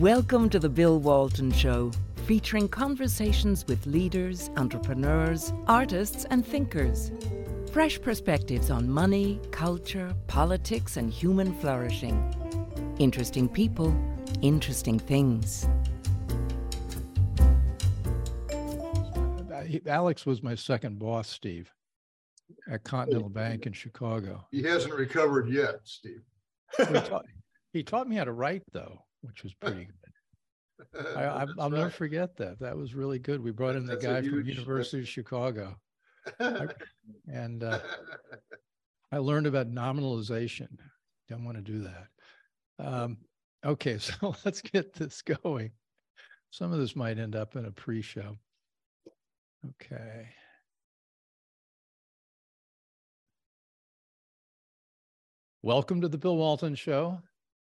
Welcome to the Bill Walton Show, featuring conversations with leaders, entrepreneurs, artists, and thinkers. Fresh perspectives on money, culture, politics, and human flourishing. Interesting people, interesting things. Alex was my second boss, Steve, at Continental Bank in Chicago. He hasn't recovered yet, Steve. he, taught, he taught me how to write, though, which was pretty good. I, will never forget that. That was really good. We brought in the guy huge, from University of Chicago, I, and uh, I learned about nominalization. Don't want to do that. Um, okay, so let's get this going. Some of this might end up in a pre-show. Okay. Welcome to the Bill Walton Show.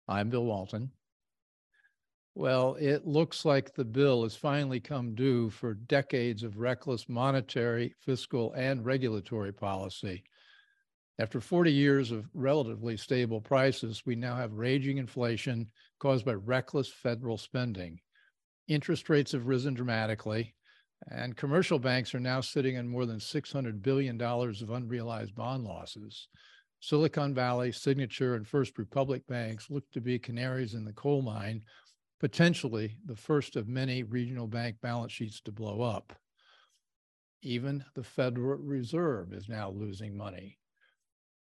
I'm Bill Walton. Well, it looks like the bill has finally come due for decades of reckless monetary, fiscal, and regulatory policy. After 40 years of relatively stable prices, we now have raging inflation caused by reckless federal spending. Interest rates have risen dramatically, and commercial banks are now sitting on more than $600 billion of unrealized bond losses. Silicon Valley, Signature, and First Republic banks look to be canaries in the coal mine, potentially the first of many regional bank balance sheets to blow up. Even the Federal Reserve is now losing money.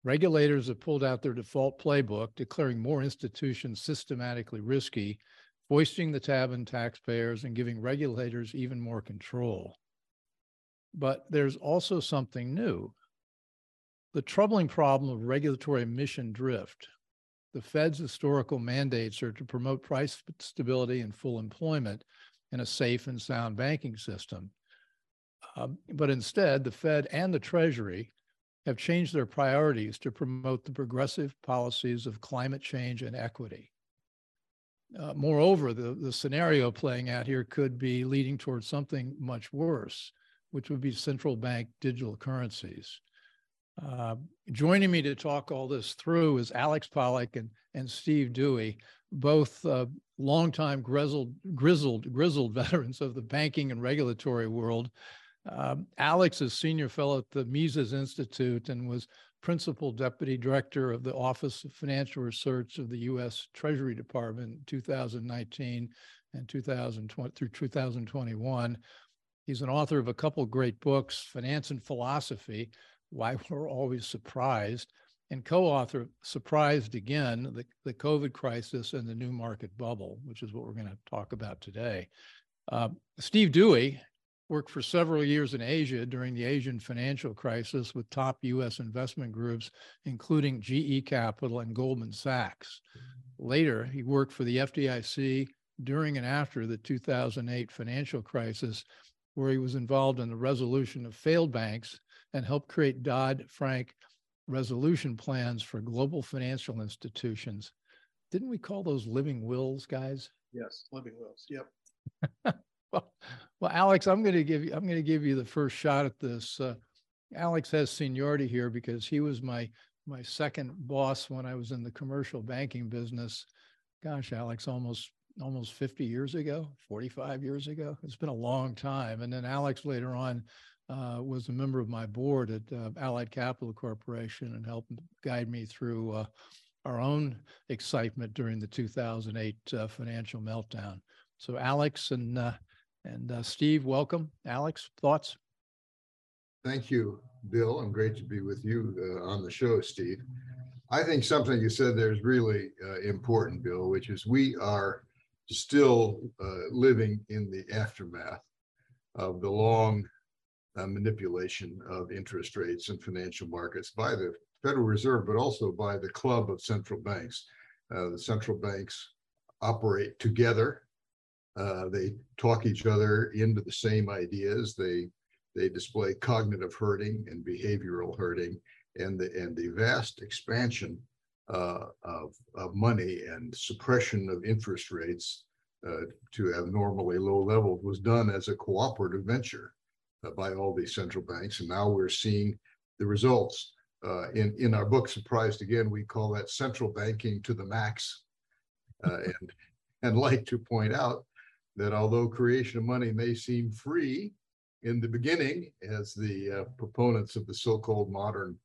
Regulators have pulled out their default playbook, declaring more institutions systematically risky foisting the tab on taxpayers and giving regulators even more control. But there's also something new. The troubling problem of regulatory mission drift. The Fed's historical mandates are to promote price stability and full employment in a safe and sound banking system. Um, but instead, the Fed and the Treasury have changed their priorities to promote the progressive policies of climate change and equity. Uh, moreover, the, the scenario playing out here could be leading towards something much worse, which would be central bank digital currencies. Uh, joining me to talk all this through is Alex Pollock and, and Steve Dewey, both uh, longtime grizzled, grizzled, grizzled veterans of the banking and regulatory world. Um, Alex is senior fellow at the Mises Institute and was principal deputy director of the Office of Financial Research of the U.S. Treasury Department in 2019 and 2020 through 2021. He's an author of a couple great books, Finance and Philosophy, Why We're Always Surprised, and co-author Surprised Again, the, the COVID crisis and the new market bubble, which is what we're going to talk about today. Uh, Steve Dewey worked for several years in Asia during the Asian financial crisis with top US investment groups, including GE Capital and Goldman Sachs. Later, he worked for the FDIC during and after the 2008 financial crisis, where he was involved in the resolution of failed banks and help create Dodd Frank resolution plans for global financial institutions. Didn't we call those living wills, guys? Yes, living wills. Yep. well, well, Alex, I'm going to give you I'm going to give you the first shot at this. Uh, Alex has seniority here because he was my my second boss when I was in the commercial banking business. Gosh, Alex, almost almost 50 years ago, 45 years ago. It's been a long time. And then Alex later on uh, was a member of my board at uh, Allied Capital Corporation and helped guide me through uh, our own excitement during the 2008 uh, financial meltdown. So Alex and uh, and uh, Steve, welcome. Alex, thoughts? Thank you, Bill. I'm great to be with you on the show, Steve. I think something you said there is really important, Bill, which is we are still living in the aftermath of the long uh, manipulation of interest rates and financial markets by the Federal Reserve, but also by the club of central banks. Uh, the central banks operate together uh, they talk each other into the same ideas. They they display cognitive herding and behavioral herding, and the and the vast expansion uh, of of money and suppression of interest rates uh, to abnormally low levels was done as a cooperative venture uh, by all these central banks, and now we're seeing the results. Uh, in in our book, surprised again, we call that central banking to the max, and and like to point out that although creation of money may seem free in the beginning, as the uh, proponents of the so-called modern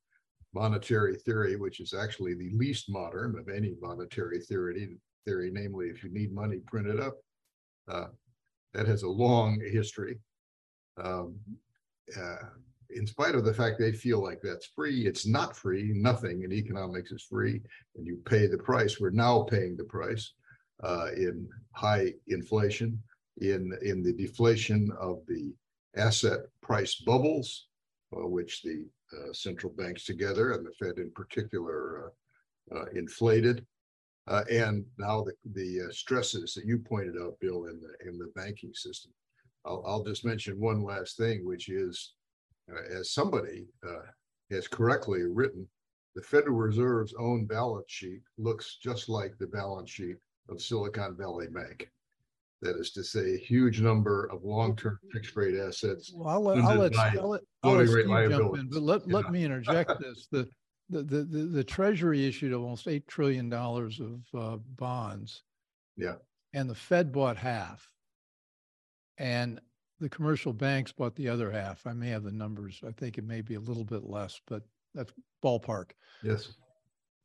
monetary theory, which is actually the least modern of any monetary theory, theory, namely if you need money printed up, uh, that has a long history. Um, uh, in spite of the fact they feel like that's free, it's not free. Nothing in economics is free, and you pay the price. We're now paying the price uh, in high inflation, in in the deflation of the asset price bubbles, uh, which the uh, central banks together and the Fed in particular uh, uh, inflated. Uh, and now the, the stresses that you pointed out, Bill, in the in the banking system. I'll, I'll just mention one last thing, which is uh, as somebody uh, has correctly written, the Federal Reserve's own balance sheet looks just like the balance sheet of Silicon Valley Bank. That is to say, a huge number of long-term fixed rate assets. Well, I'll let, I'll let, I'll let, I'll let Steve jump in, but let, let me interject this. The, the, the, the, the Treasury issued almost $8 trillion of uh, bonds. Yeah. And the Fed bought half. And the commercial banks bought the other half. I may have the numbers. I think it may be a little bit less, but that's ballpark. Yes.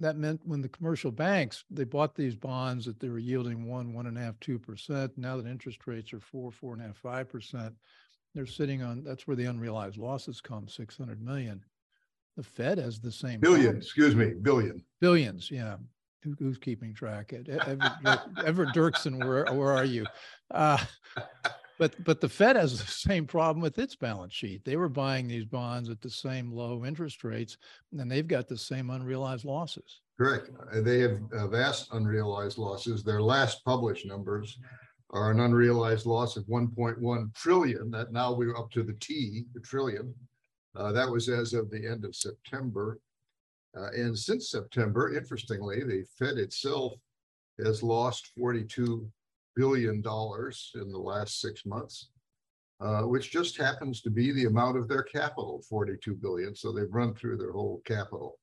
That meant when the commercial banks, they bought these bonds that they were yielding one, one and a half, two percent. Now that interest rates are four, four and a half, five percent, they're sitting on, that's where the unrealized losses come, 600 million. The Fed has the same. Billion, problem. excuse me, billion. Billions, yeah. Who, who's keeping track? Everett, Everett Dirksen, where, where are you? Uh, but but the Fed has the same problem with its balance sheet. They were buying these bonds at the same low interest rates, and they've got the same unrealized losses. Correct. Uh, they have uh, vast unrealized losses. Their last published numbers are an unrealized loss of 1.1 trillion. That now we're up to the T, the trillion. Uh, that was as of the end of September. Uh, and since September, interestingly, the Fed itself has lost 42 billion dollars in the last six months, uh, which just happens to be the amount of their capital, 42 billion. So they've run through their whole capital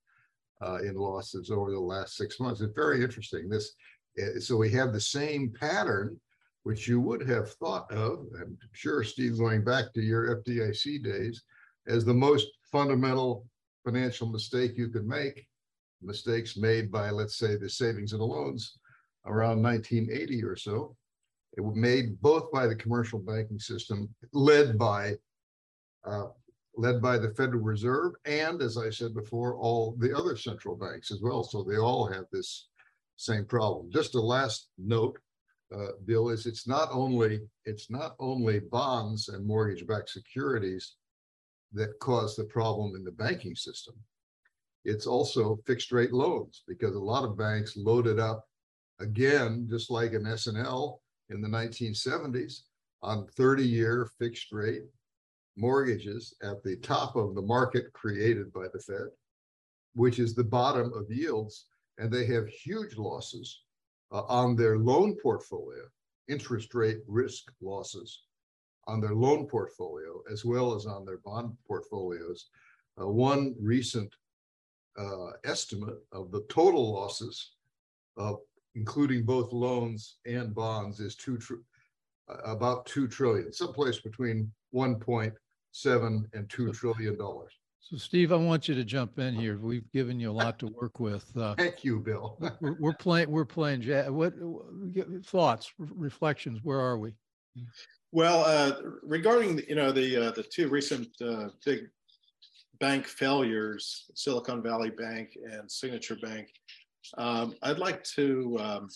uh, in losses over the last six months. It's very interesting. This, uh, so we have the same pattern, which you would have thought of. I'm sure, Steve, going back to your FDIC days, as the most fundamental financial mistake you could make. Mistakes made by, let's say, the savings and the loans around 1980 or so. It was made both by the commercial banking system, led by uh, led by the Federal Reserve, and as I said before, all the other central banks as well. So they all have this same problem. Just a last note, uh, Bill, is it's not only it's not only bonds and mortgage-backed securities that cause the problem in the banking system. It's also fixed rate loans because a lot of banks loaded up again, just like an S&L in the 1970s on 30 year fixed rate mortgages at the top of the market created by the Fed, which is the bottom of yields. And they have huge losses uh, on their loan portfolio, interest rate risk losses on their loan portfolio, as well as on their bond portfolios. Uh, one recent uh, estimate of the total losses of including both loans and bonds, is two tr- about two trillion, someplace between 1.7 and two trillion dollars. So, Steve, I want you to jump in here. We've given you a lot to work with. Uh, Thank you, Bill. we're, we're, playing. We're playing. What, what thoughts, reflections? Where are we? Well, uh, regarding you know the uh, the two recent uh, big bank failures, Silicon Valley Bank and Signature Bank, um, I'd like to um,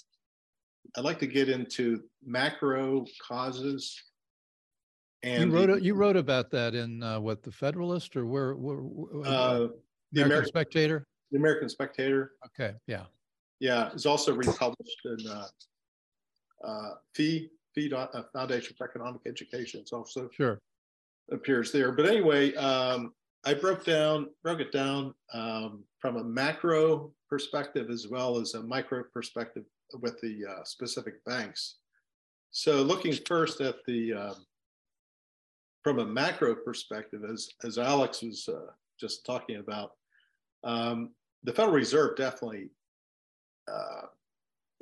I'd like to get into macro causes. And you wrote the, you wrote about that in uh, what the Federalist or where, where, where uh, the American, Spectator. The American Spectator. Okay, yeah, yeah. It's also republished in uh, uh, Fee Fee uh, Foundation for Economic Education. It's also sure appears there. But anyway, um, I broke down broke it down um, from a macro perspective as well as a micro perspective with the uh, specific banks. So looking first at the um, from a macro perspective, as as Alex was uh, just talking about, um, the Federal Reserve definitely uh,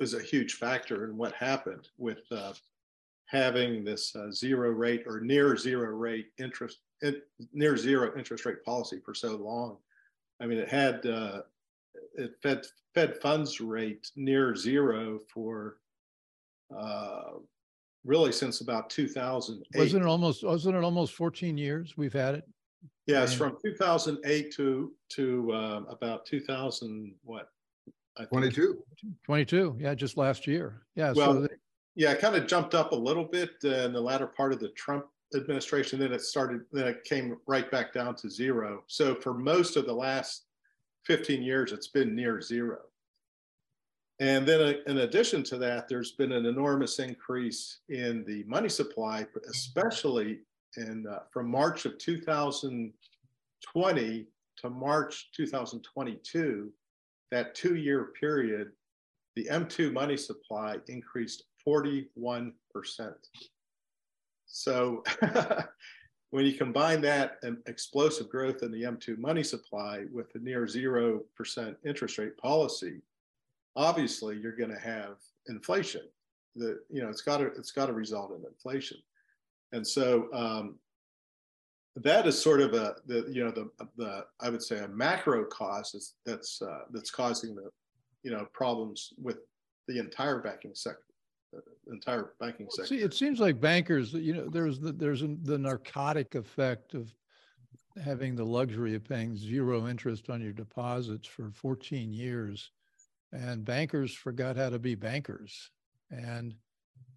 was a huge factor in what happened with uh, having this uh, zero rate or near zero rate interest, in, near zero interest rate policy for so long. I mean, it had uh, it fed Fed funds rate near zero for uh, really since about 2008. Wasn't it almost, wasn't it almost 14 years we've had it? Yeah, it's from 2008 to to um, about 2000 what? 22. 22, yeah, just last year. Yeah, so Well, they- yeah, it kind of jumped up a little bit uh, in the latter part of the Trump administration. Then it started. Then it came right back down to zero. So for most of the last 15 years, it's been near zero. And then uh, in addition to that, there's been an enormous increase in the money supply, especially in uh, from March of 2020 to March 2022, that two-year period, the M2 money supply increased 41%. So when you combine that and explosive growth in the M2 money supply with the near 0% interest rate policy, obviously you're going to have inflation. The, you know, it's got to it's got to result in inflation. And so um, that is sort of a the you know the the I would say a macro cause that's that's uh, that's causing the you know problems with the entire banking sector, entire banking Well, sector. See, it seems like bankers, you know, there's the, there's the narcotic effect of having the luxury of paying zero interest on your deposits for 14 years. And bankers forgot how to be bankers and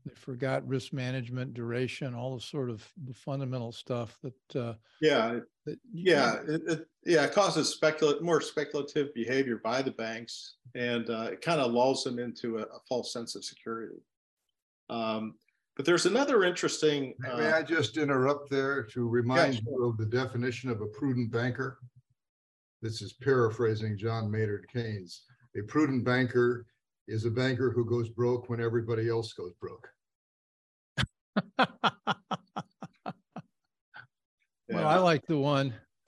they forgot risk management, duration, all the sort of the fundamental stuff that, uh, yeah, that. yeah, it, it, yeah, it causes speculative, more speculative behavior by the banks, and uh, it kind of lulls them into a, a false sense of security. Um, but there's another interesting. May may uh, I just interrupt there to remind you of the definition of a prudent banker? This is paraphrasing John Maynard Keynes. A prudent banker is a banker who goes broke when everybody else goes broke. Well. I like the one,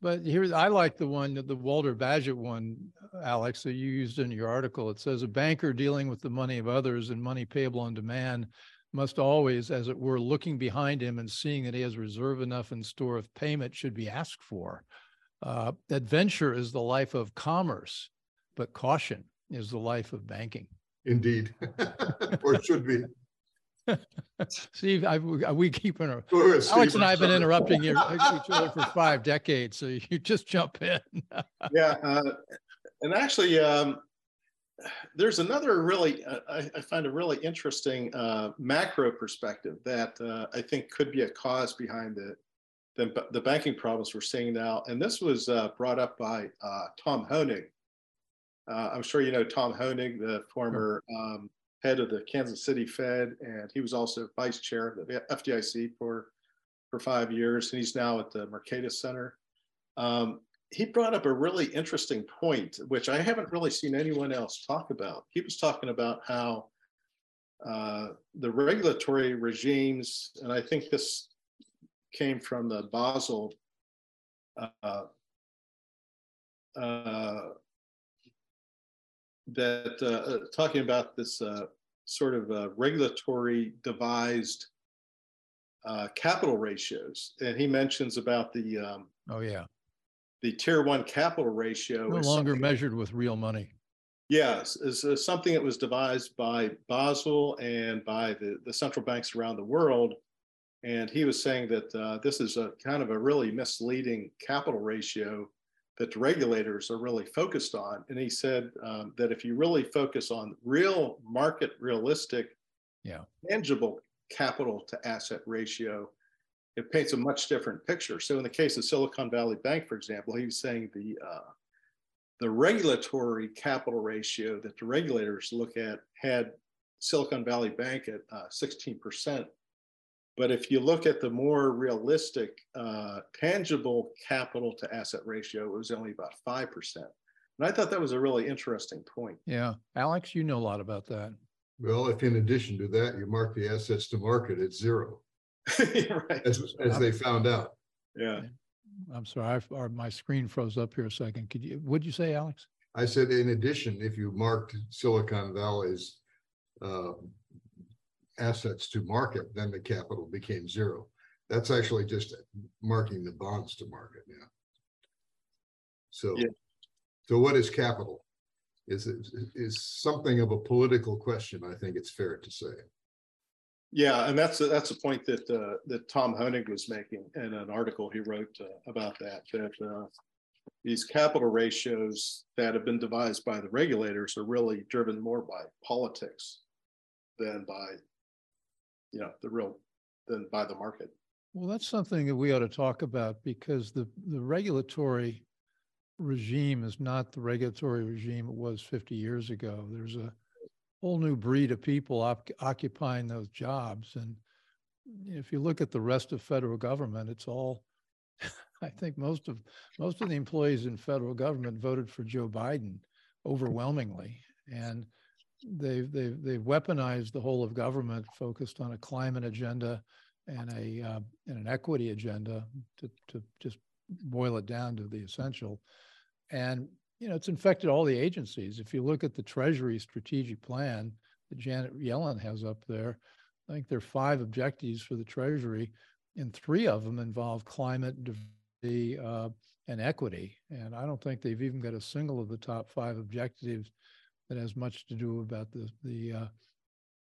but here, I like the one, the Walter Bagehot one, Alex, that you used in your article. It says a banker dealing with the money of others and money payable on demand must always, as it were, looking behind him and seeing that he has reserve enough in store of payment should be asked for. Uh, adventure is the life of commerce, but caution is the life of banking. Indeed, or should be. Steve, I, we keep in a, Alex and I have been interrupting you- each other for five decades, so you just jump in. yeah, uh, and actually, um, there's another really, uh, I, I find a really interesting uh, macro perspective that uh, I think could be a cause behind the, the the banking problems we're seeing now. And this was uh, brought up by uh, Tom Hoenig. Uh, I'm sure you know Tom Hoenig, the former um, head of the Kansas City Fed, and he was also vice chair of the FDIC for for five years, and he's now at the Mercatus Center. Um, he brought up a really interesting point, which I haven't really seen anyone else talk about. He was talking about how uh, the regulatory regimes, and I think this came from the Basel uh, uh, that uh, uh, talking about this uh, sort of uh, regulatory devised uh, capital ratios, and he mentions about the um, Oh, yeah. the tier one capital ratio No longer measured with real money. Yes, is, something that was devised by Basel and by the, the central banks around the world. And he was saying that uh, this is a kind of a really misleading capital ratio that the regulators are really focused on. And he said um, that if you really focus on real market realistic, Yeah. tangible capital to asset ratio, it paints a much different picture. So in the case of Silicon Valley Bank, for example, he was saying the uh, the regulatory capital ratio that the regulators look at had Silicon Valley Bank at uh, 16%. But if you look at the more realistic uh, tangible capital to asset ratio, it was only about 5%. And I thought that was a really interesting point. Yeah. Alex, you know a lot about that. Well, if in addition to that, you mark the assets to market at zero, right. as, as they found out. Yeah. I'm sorry, I, or my screen froze up here a second. Could you, what'd you say, Alex? I said, in addition, if you marked Silicon Valley's uh, assets to market, then the capital became zero. That's actually just marking the bonds to market, now. So, Yeah. so what is capital? Is, is, is something of a political question, I think it's fair to say. Yeah, and that's, a- that's a point that, uh, that Tom Hoenig was making in an article he wrote uh, about that, that uh, these capital ratios that have been devised by the regulators are really driven more by politics than by, you know, the real, than by the market. Well, that's something that we ought to talk about because the, the regulatory regime is not the regulatory regime it was 50 years ago. There's a whole new breed of people op- occupying those jobs. And if you look at the rest of federal government, it's all, I think most of, most of the employees in federal government voted for Joe Biden overwhelmingly. And they've, they've, they've weaponized the whole of government, focused on a climate agenda and a, uh, and an equity agenda to, to just boil it down to the essential. And, you know, it's infected all the agencies. If you look at the Treasury strategic plan that Janet Yellen has up there, I think there are five objectives for the Treasury, and three of them involve climate, diversity, uh, and equity. And I don't think they've even got a single of the top five objectives that has much to do about the, the, uh,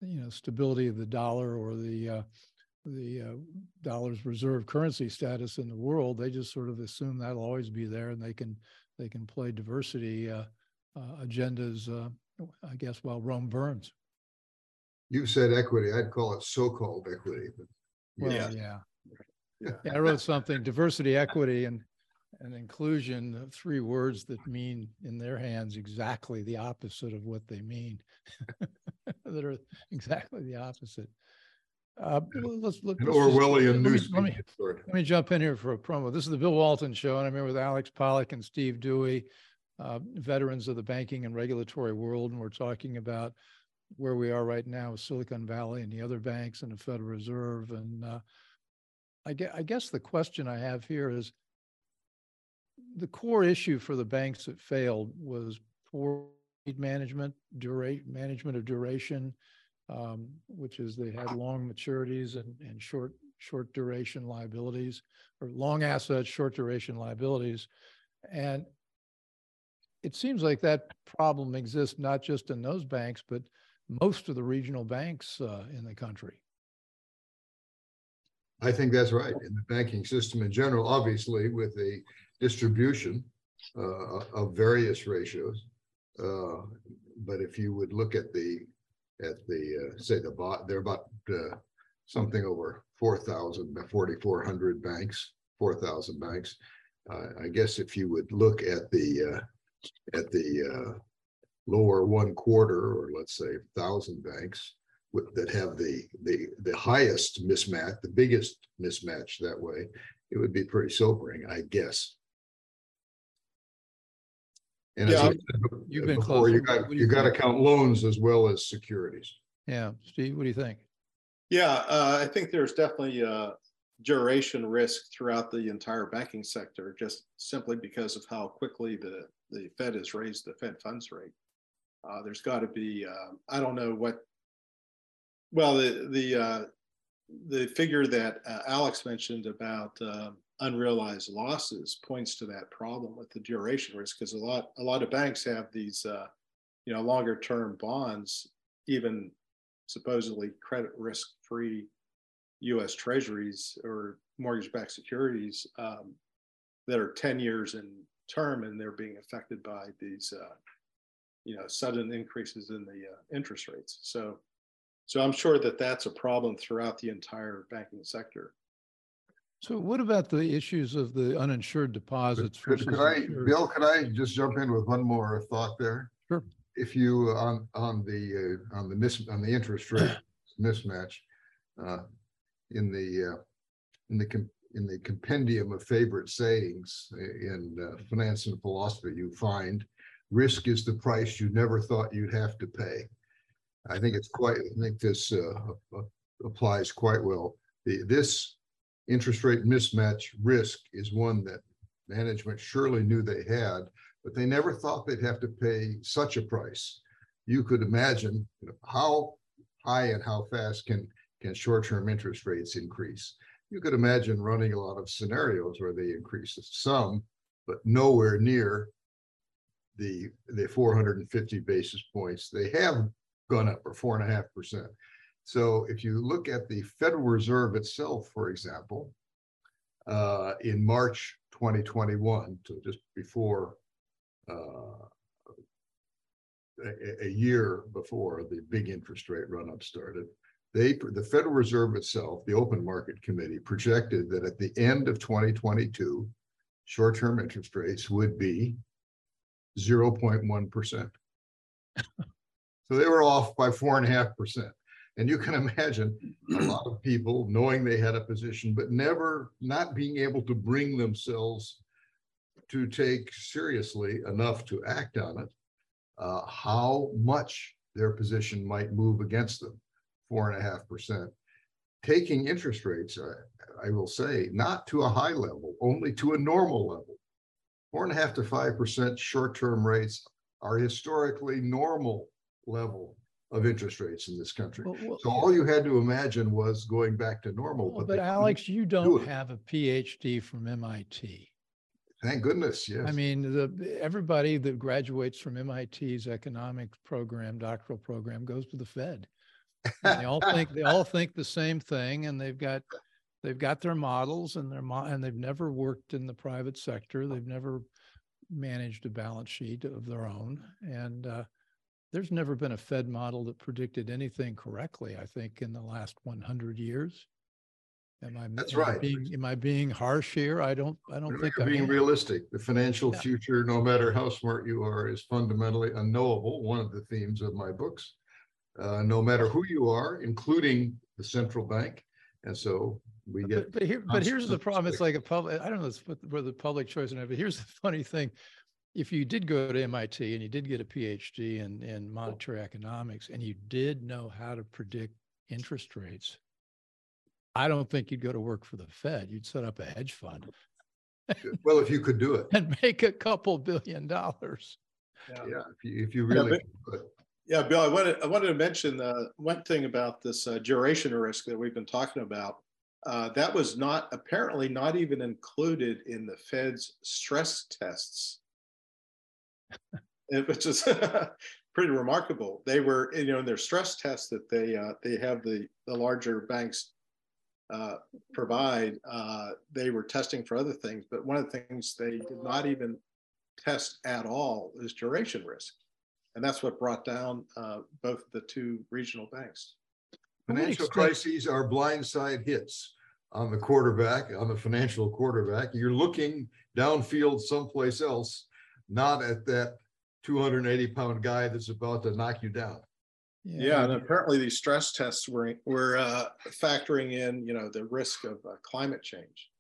you know, stability of the dollar or the, uh, the uh, dollar's reserve currency status in the world. They just sort of assume that'll always be there, and they can they can play diversity uh, uh, agendas, uh, I guess, while Rome burns. You said equity, I'd call it so-called equity. but Well, Yeah. yeah. Yeah. Yeah, I wrote something, diversity, equity, and, and inclusion, uh, three words that mean in their hands exactly the opposite of what they mean. That are exactly the opposite. Uh, let's look. An Orwellian news. Let me, let me jump in here for a promo. This is the Bill Walton Show, and I'm here with Alex Pollock and Steve Dewey, uh, veterans of the banking and regulatory world, and we're talking about where we are right now with Silicon Valley and the other banks and the Federal Reserve. And uh, I guess, I guess the question I have here is the core issue for the banks that failed was poor management, duration, management of duration, um, which is they had long maturities and, and short, short duration liabilities or long assets, short duration liabilities. And it seems like that problem exists not just in those banks, but most of the regional banks uh, in the country. I think that's right. In the banking system in general, obviously with the distribution uh, of various ratios. Uh, But if you would look at the, at the, uh, say the bot, there are about uh, something over 4,000, 4,400 banks, 4,000 banks. I guess if you would look at the, uh, at the uh, lower one quarter, or let's say thousand banks with, that have the, the, the highest mismatch, the biggest mismatch that way, it would be pretty sobering, I guess. And as I Yeah. said You've been before, you closer. got, What do you you got to think? count loans as well as securities. Yeah, Steve, what do you think? Yeah, uh, I think there's definitely uh duration risk throughout the entire banking sector, just simply because of how quickly the, the Fed has raised the Fed funds rate. Uh, there's got to be, uh, I don't know what, well, the, the, uh, the figure that uh, Alex mentioned about um unrealized losses points to that problem with the duration risk, because a lot, a lot of banks have these, uh, you know, longer term bonds, even supposedly credit risk free US treasuries or mortgage backed securities um, that are 10 years in term and they're being affected by these uh, you know sudden increases in the uh, interest rates. So so i'm sure that that's a problem throughout the entire banking sector So what about the issues of the uninsured deposits Could, could I, insured? Bill, could I just jump in with one more thought there? Sure. If you, on, on the, uh, on the mis, on the interest rate mismatch, uh, in the, uh, in the, in the compendium of favorite sayings in uh, finance and philosophy, you find risk is the price you never thought you'd have to pay. I think it's quite, I think this, uh, applies quite well. The, this interest rate mismatch risk is one that management surely knew they had, but they never thought they'd have to pay such a price. You could imagine you know, how high and how fast can can short-term interest rates increase. You could imagine running a lot of scenarios where they increase some, but nowhere near the the 450 basis points they have gone up or four and a half percent. So if you look at the Federal Reserve itself, for example, uh, in March 2021, so just before uh, a, a, year before the big interest rate run up started, they the Federal Reserve itself, the Open Market Committee, projected that at the end of 2022, short-term interest rates would be 0.1 percent. so they were off by four and a half percent. And you can imagine a lot of people knowing they had a position, but never not being able to bring themselves to take seriously enough to act on it, uh, how much their position might move against them, four and a half percent. Taking interest rates, uh, I will say, not to a high level, only to a normal level. Four and a half to five percent short-term rates are historically normal level of interest rates in this country. Well, well, so all you had to imagine was going back to normal. Well, but, but Alex, you don't do have a PhD from MIT. Thank goodness. Yes. I mean, the everybody that graduates from MIT's economics program, doctoral program, goes to the Fed. And they all think they all think the same thing, and they've got they've got their models and their mo- and they've never worked in the private sector. They've never managed a balance sheet of their own, and uh, there's never been a Fed model that predicted anything correctly, I think, in the last 100 years. Am I, That's am right. I being, am I being harsh here? I don't, I don't think You're I'm being realistic. The financial Yeah. future, no matter how smart you are, is fundamentally unknowable. One of the themes of my books. Uh, no matter who you are, including the central bank. And so we get, But, but here, but here's the problem. It's like a public, I don't know whether the public choice or not, but here's the funny thing if you did go to MIT and you did get a PhD in, in monetary economics and you did know how to predict interest rates, I don't think you'd go to work for the Fed. You'd set up a hedge fund. well, if you could do it. And make a couple billion dollars. Yeah, yeah if, you, if you really yeah, but, yeah, Bill, I wanted, I wanted to mention uh, one thing about this uh, duration risk that we've been talking about. Uh, that was not apparently not even included in the Fed's stress tests which is pretty remarkable. They were, you know, in their stress tests that they uh, they have the the larger banks uh, provide, uh, they were testing for other things. But one of the things they did not even test at all is duration risk, and that's what brought down uh, both the two regional banks. Financial crises are blindside hits on the quarterback, on the financial quarterback. You're looking downfield someplace else not at that 280 pound guy that's about to knock you down. Yeah, yeah and apparently these stress tests were were uh, factoring in, you know, the risk of uh, climate change.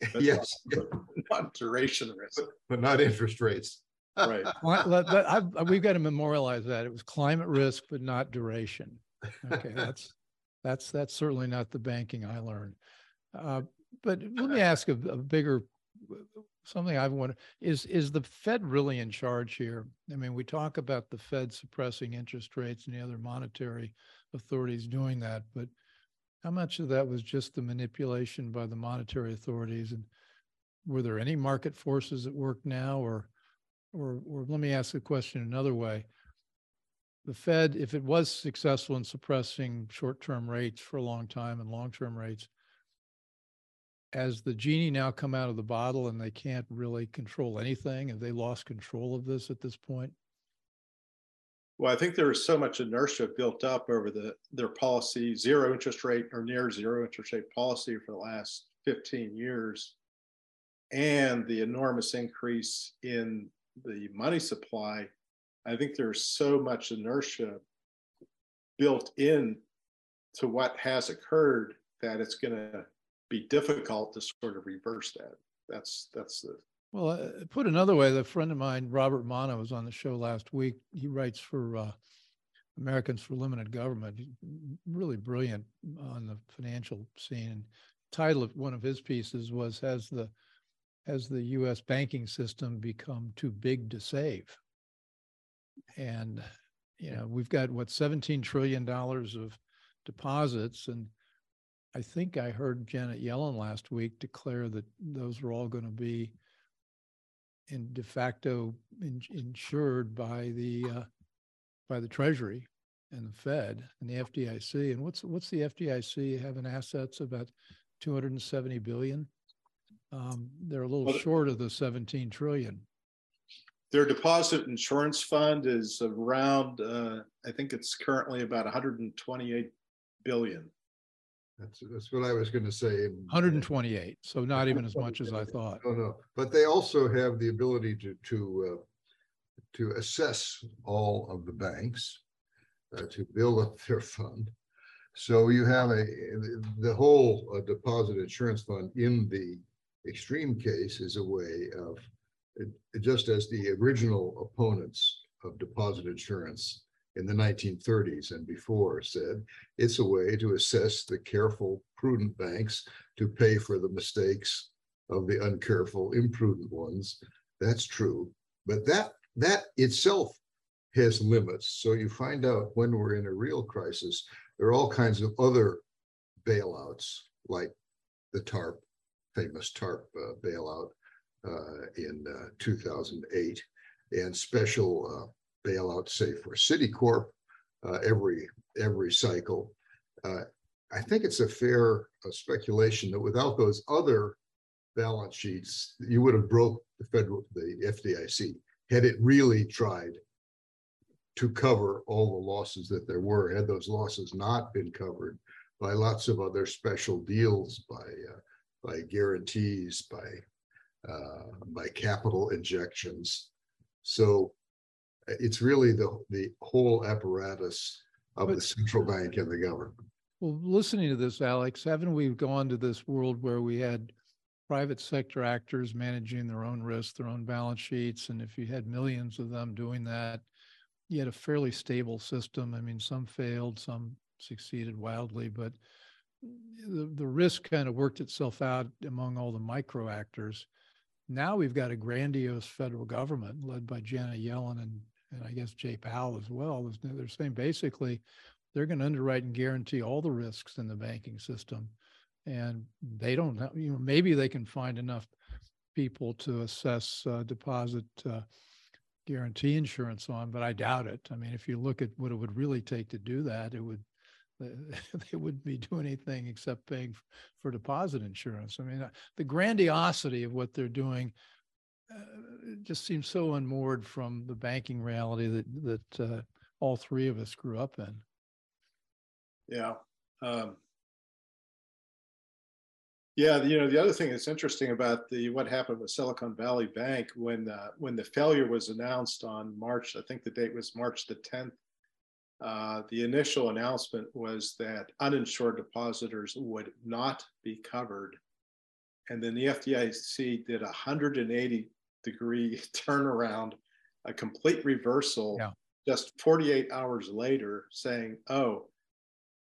But yes, not, not duration risk, but, but not interest rates. right. Well, we've got to memorialize that it was climate risk, but not duration. Okay, that's that's that's certainly not the banking I learned. Uh, but let me ask a, a bigger something I've wondered is is the Fed really in charge here? I mean, we talk about the Fed suppressing interest rates and the other monetary authorities doing that, but how much of that was just the manipulation by the monetary authorities? And were there any market forces at work now, or or or let me ask the question another way. The Fed, if it was successful in suppressing short-term rates for a long time and long-term rates, as the genie now come out of the bottle and they can't really control anything? Have they lost control of this at this point? Well, I think there is so much inertia built up over the their policy, zero interest rate or near zero interest rate policy for the last 15 years, and the enormous increase in the money supply. I think there's so much inertia built in to what has occurred that it's going to be difficult to sort of reverse that. That's that's the well. Uh, put another way, the friend of mine, Robert Mana, was on the show last week. He writes for uh, Americans for Limited Government. Really brilliant on the financial scene. And title of one of his pieces was "Has the has the US banking system become too big to save? And, you know, we've got what, $17 trillion of deposits. And I think I heard Janet Yellen last week declare that those were all going to be in de facto in, insured by the uh, by the Treasury and the Fed and the FDIC. And what's what's the FDIC having assets about 270 billion? Um, they're a little well, short of the 17 trillion. Their deposit insurance fund is around, uh, I think it's currently about 128 billion. That's, that's what I was going to say. 128, so not even as much as I thought. No, no, but they also have the ability to, to, uh, to assess all of the banks, uh, to build up their fund. So you have a, the whole uh, deposit insurance fund in the extreme case is a way of, it, just as the original opponents of deposit insurance in the 1930s and before said it's a way to assess the careful, prudent banks to pay for the mistakes of the uncareful, imprudent ones. That's true. But that that itself has limits. So you find out when we're in a real crisis, there are all kinds of other bailouts, like the TARP, famous TARP uh, bailout uh, in uh, 2008, and special uh, bailout, say for Citicorp, uh, every every cycle. Uh, I think it's a fair uh, speculation that without those other balance sheets, you would have broke the federal the FDIC had it really tried to cover all the losses that there were. Had those losses not been covered by lots of other special deals, by uh, by guarantees, by uh, by capital injections. So it's really the, the whole apparatus of but, the central bank and the government. Well, listening to this, Alex, haven't we gone to this world where we had private sector actors managing their own risk, their own balance sheets, and if you had millions of them doing that, you had a fairly stable system. I mean, some failed, some succeeded wildly, but the, the risk kind of worked itself out among all the micro actors. Now we've got a grandiose federal government led by Janet Yellen and and I guess Jay Powell as well, they're saying basically they're going to underwrite and guarantee all the risks in the banking system. And they don't have, you know, maybe they can find enough people to assess uh, deposit uh, guarantee insurance on, but I doubt it. I mean, if you look at what it would really take to do that, it would, they wouldn't be doing anything except paying for deposit insurance. I mean, uh, the grandiosity of what they're doing it just seems so unmoored from the banking reality that that uh, all three of us grew up in. Yeah. Um, yeah, you know the other thing that's interesting about the what happened with Silicon Valley Bank when uh, when the failure was announced on March, I think the date was March the 10th. Uh, the initial announcement was that uninsured depositors would not be covered, and then the FDIC did a 180 degree turnaround, a complete reversal yeah. just 48 hours later saying, oh,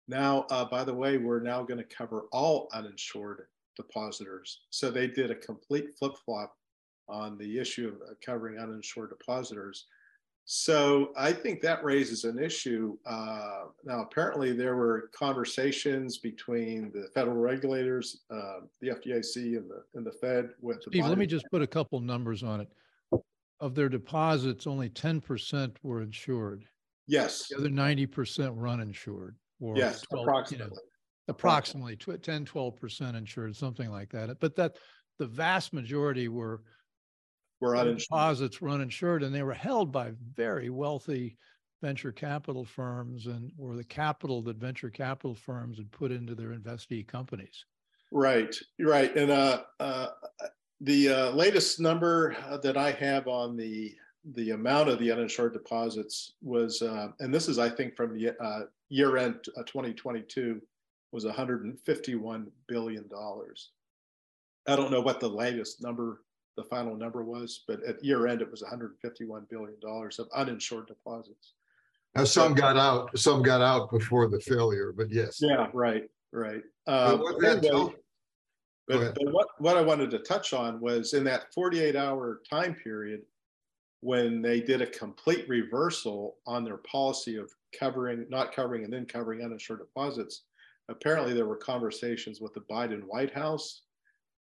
now, uh, by the way, we're now going to cover all uninsured depositors. So they did a complete flip flop on the issue of uh, covering uninsured depositors. So I think that raises an issue. Uh, now, apparently, there were conversations between the federal regulators, uh, the FDIC, and the and the Fed. With Steve, let me just put a couple numbers on it. Of their deposits, only ten percent were insured. Yes. The other ninety percent were uninsured. Or yes, 12, approximately. You know, approximately 10, 12 percent insured, something like that. But that the vast majority were were uninsured. deposits were uninsured and they were held by very wealthy venture capital firms and or the capital that venture capital firms had put into their investee companies. Right, right. And uh, uh, the uh, latest number uh, that I have on the the amount of the uninsured deposits was, uh, and this is I think from the uh, year end 2022, was 151 billion dollars. I don't know what the latest number the final number was, but at year end, it was 151 billion dollars of uninsured deposits. Now, some got out, some got out before the failure, but yes. Yeah, right, right. Uh, that tell, Go But, but what, what I wanted to touch on was in that 48 hour time period, when they did a complete reversal on their policy of covering, not covering and then covering uninsured deposits, apparently there were conversations with the Biden White House.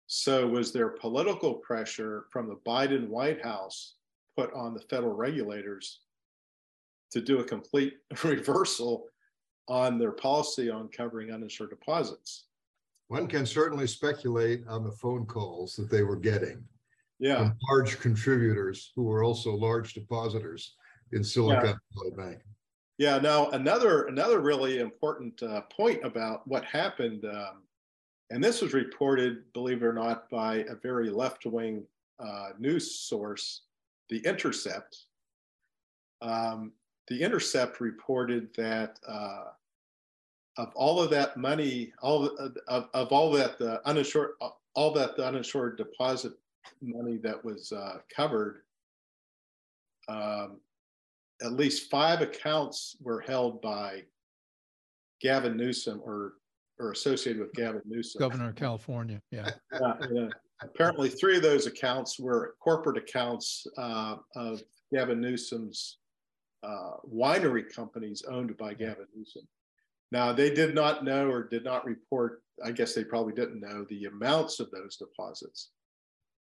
So was there political pressure from the Biden White House put on the federal regulators to do a complete reversal on their policy on covering uninsured deposits? One can certainly speculate on the phone calls that they were getting Yeah. from large contributors who were also large depositors in Silicon Valley Bank. Yeah. Now another another really important uh, point about what happened, um, and this was reported, believe it or not, by a very left wing uh, news source, The Intercept. Um, the Intercept reported that uh, of all of that money, all of, of, of all that the uninsured, all that the uninsured deposit money that was uh, covered, um, at least five accounts were held by Gavin Newsom or or associated with Gavin Newsom. Governor of California, yeah. Uh, yeah. Apparently, three of those accounts were corporate accounts uh, of Gavin Newsom's uh, winery companies owned by Gavin Newsom. Now, they did not know or did not report, I guess they probably didn't know the amounts of those deposits.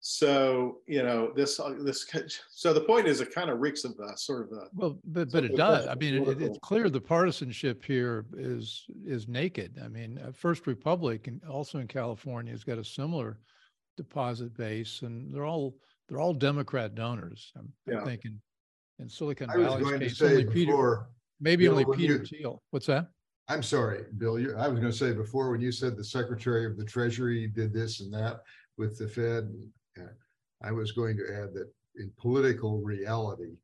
So, you know, this, uh, this, so the point is it kind of reeks of a sort of a, Well, but, but it does. I mean, it- it, it's clear the partisanship here is, is naked. I mean, uh, First Republic and also in California has got a similar deposit base and they're all, they're all Democrat donors. I'm I'm thinking in Silicon I was Valley's going to case, say only Peter, before, maybe Bill, only Peter you- Thiel. What's that? I'm sorry, Bill, you, I was gonna say before, when you said the Secretary of the Treasury did this and that with the Fed. I was going to add that in political reality,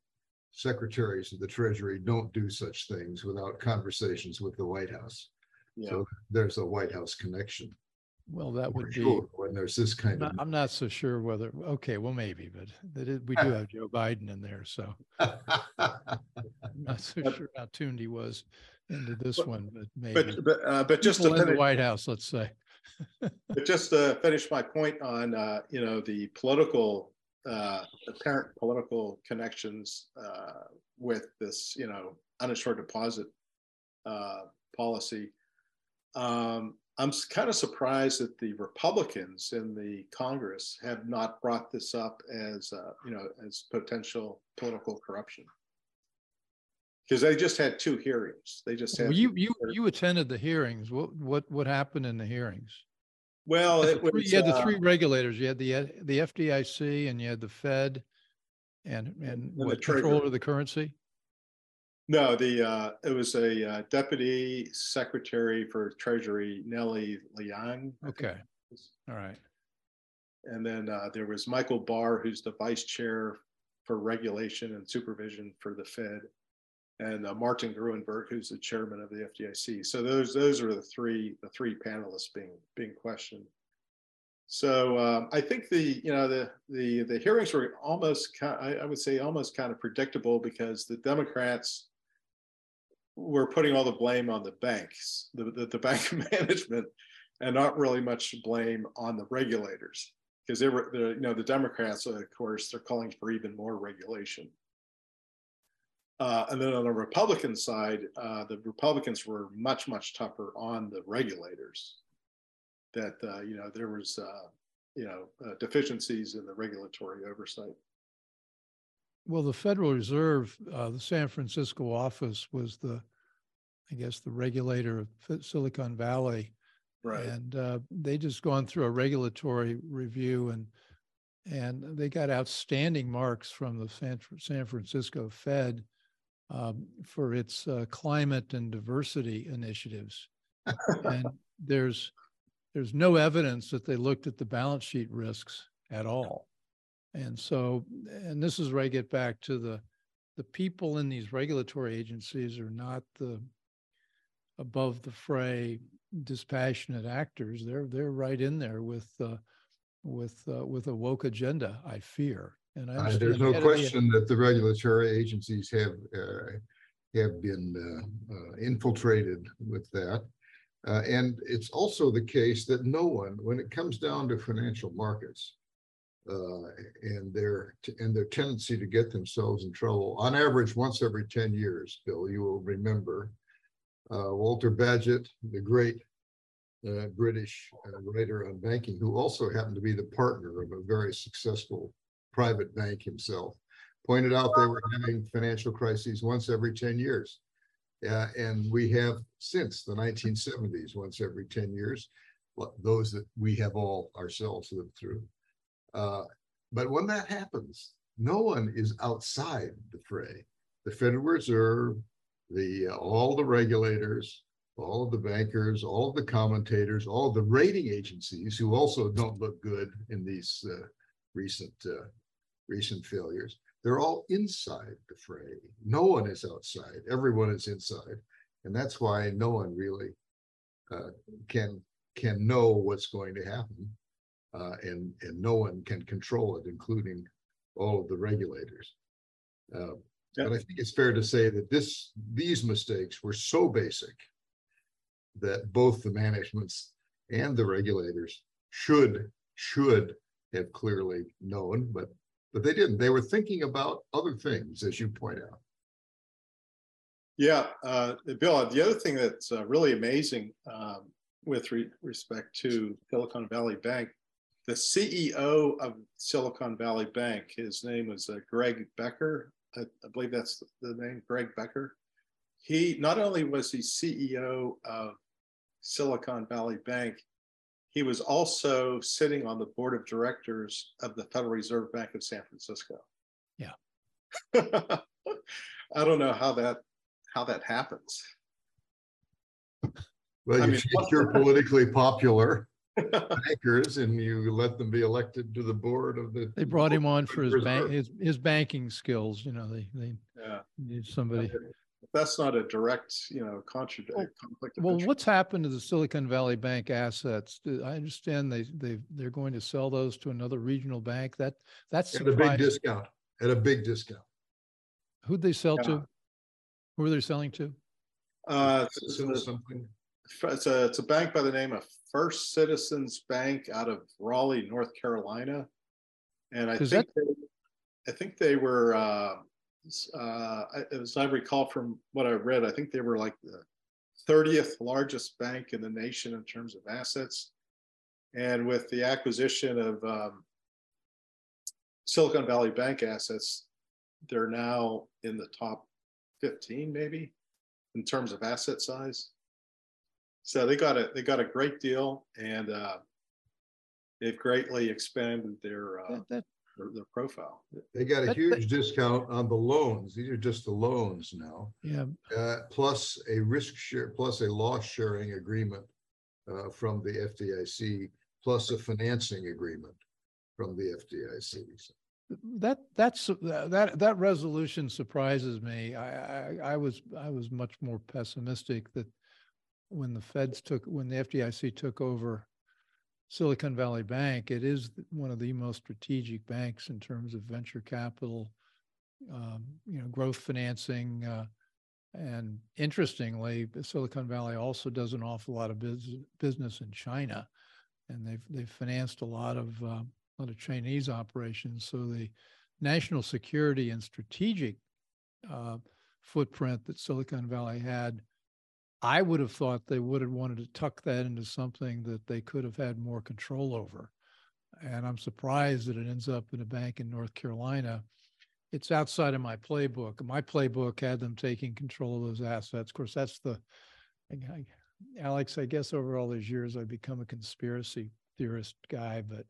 secretaries of the Treasury don't do such things without conversations with the White House. you know, So there's a White House connection. Well, that for would be, sure, When there's this I'm kind of. not, I'm not so sure whether, okay, well, maybe, but that is, we do have Joe Biden in there, so I'm not so But- sure how tuned he was into this But- one, but maybe. but, but, uh, but just to People in the White House, let's say. But just to finish my point on, uh, you know, the political, uh, apparent political connections, uh, with this, you know, uninsured deposit, uh, policy. Um, I'm kind of surprised that the Republicans in the Congress have not brought this up as, uh, you know, as potential political corruption. Because they just had two hearings. They just Well, had. you, you, you attended the hearings. What, what, what happened in the hearings? Well, You had it the three- You had the uh, three regulators. You had the, the FDIC and you had the Fed and, and the what, Treasury. comptroller of the currency? No, the, uh, it was a uh, deputy secretary for treasury, Nellie Liang. Okay, all right. And then uh, there was Michael Barr, who's the vice chair for regulation and supervision for the Fed. And uh, Martin Gruenberg, who's the chairman of the FDIC. So those, those are the three, the three panelists being, being questioned. So um, I think the, you know, the, the, the hearings were almost, ki- I, I would say almost kind of predictable because the Democrats were putting all the blame on the banks, the, the, the bank management, and not really much blame on the regulators. Because they were, the, you know, the Democrats, of course, they're calling for even more regulation. Uh, and then on the Republican side, uh, the Republicans were much, much tougher on the regulators. That, uh, you know, there was, uh, you know, uh, deficiencies in the regulatory oversight. Well, the Federal Reserve, uh, the San Francisco office was the, I guess, the regulator of Silicon Valley. Right? And uh, they just gone through a regulatory review and and they got outstanding marks from the San, San Francisco Fed for its uh, climate and diversity initiatives. and there's there's no evidence that they looked at the balance sheet risks at all. And so, and this is where I get back to the the people in these regulatory agencies are not the above the fray dispassionate actors. They're they're right in there with uh, with uh, with a woke agenda. I fear, and I Uh, There's the no head of the- question that the regulatory agencies have, uh, have been uh, uh, infiltrated with that. Uh, and it's also the case that no one, when it comes down to financial markets uh, and their and their tendency to get themselves in trouble, on average, once every 10 years, Bill, you will remember uh, Walter Bagehot, the great uh, British uh, writer on banking, who also happened to be the partner of a very successful private bank himself, pointed out they were having financial crises once every 10 years. Uh, and we have since the 1970s, once every 10 years, those that we have all ourselves lived through. Uh, but when that happens, no one is outside the fray. The Federal Reserve, the uh, all the regulators, all of the bankers, all of the commentators, all of the rating agencies who also don't look good in these uh, recent uh, recent failures. They're all inside the fray. No one is outside. Everyone is inside, and that's why no one really uh, can can know what's going to happen, uh, and and no one can control it, including all of the regulators. Uh, but I think it's fair to say that this these mistakes were so basic that both the managements and the regulators should should have clearly known, but but they didn't. They were thinking about other things, as you point out. Yeah, uh, Bill. The other thing that's uh, really amazing um, with re respect to Silicon Valley Bank, the CEO of Silicon Valley Bank, his name was uh, Greg Becker. I, I believe that's the name, Greg Becker. He not only was he CEO of Silicon Valley Bank, he was also sitting on the board of directors of the Federal Reserve Bank of San Francisco. Yeah. I don't know how that how that happens. Well, you mean, you're politically popular bankers and you let them be elected to the board of the. They brought him on for his bank, his, his banking skills, you know, they, they yeah. need somebody. That's not a direct, you know, contradict. Well, conflict well what's happened to the Silicon Valley Bank assets? I understand they, they, they're going to sell those to another regional bank. That, that's At a big discount, at a big discount. Who'd they sell yeah. to? Who are they selling to? Uh, it's, a, something. It's a, it's a bank by the name of First Citizens Bank out of Raleigh, North Carolina, and I think that... they, I think they were uh, uh, as I recall from what I read, I think they were like the 30th largest bank in the nation in terms of assets, and with the acquisition of um, Silicon Valley Bank assets, they're now in the top 15 maybe in terms of asset size. So they got a they got a great deal, and uh, they've greatly expanded their, uh, that, that, their, their profile. They got a huge discount on the loans. These are just the loans now. Yeah. Uh, plus a risk share, plus a loss sharing agreement uh, from the FDIC, plus a financing agreement from the FDIC. So that that's that that resolution surprises me. I, I, I was I was much more pessimistic that when the feds took when the FDIC took over Silicon Valley Bank, it is one of the most strategic banks in terms of venture capital, um, you know, growth financing. Uh, and interestingly, Silicon Valley also does an awful lot of business business in China, and they've they've financed a lot of uh, a lot of Chinese operations. So the national security and strategic uh, footprint that Silicon Valley had I would have thought they would have wanted to tuck that into something that they could have had more control over. And I'm surprised that it ends up in a bank in North Carolina. It's outside of my playbook. My playbook had them taking control of those assets. Of course, that's the, I, Alex, I guess over all these years, I've become a conspiracy theorist guy, but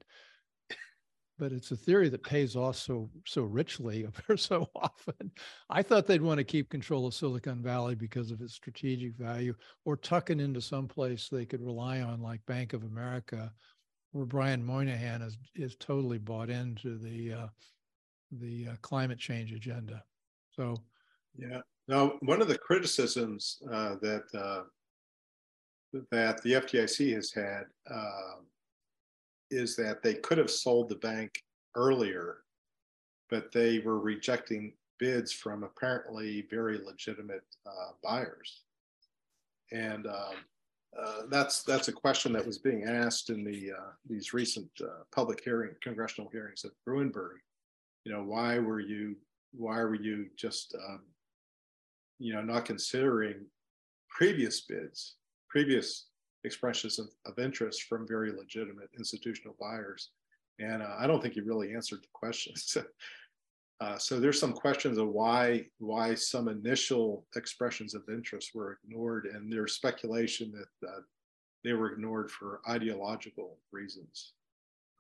but it's a theory that pays off so so richly so often. I thought they'd want to keep control of Silicon Valley because of its strategic value, or tuck it into some place they could rely on, like Bank of America, where Brian Moynihan is is totally bought into the uh, the uh, climate change agenda. So, yeah. Now, one of the criticisms uh, that uh, that the FDIC has had um, is that they could have sold the bank earlier, but they were rejecting bids from apparently very legitimate uh, buyers. And um, uh, that's that's a question that was being asked in the uh, these recent uh, public hearing, congressional hearings at Gruenberg. You know, why were you why were you just um, you know not considering previous bids, previous expressions of, of interest from very legitimate institutional buyers? And uh, I don't think he really answered the questions. Uh, so there's some questions of why why some initial expressions of interest were ignored, and there's speculation that uh, they were ignored for ideological reasons.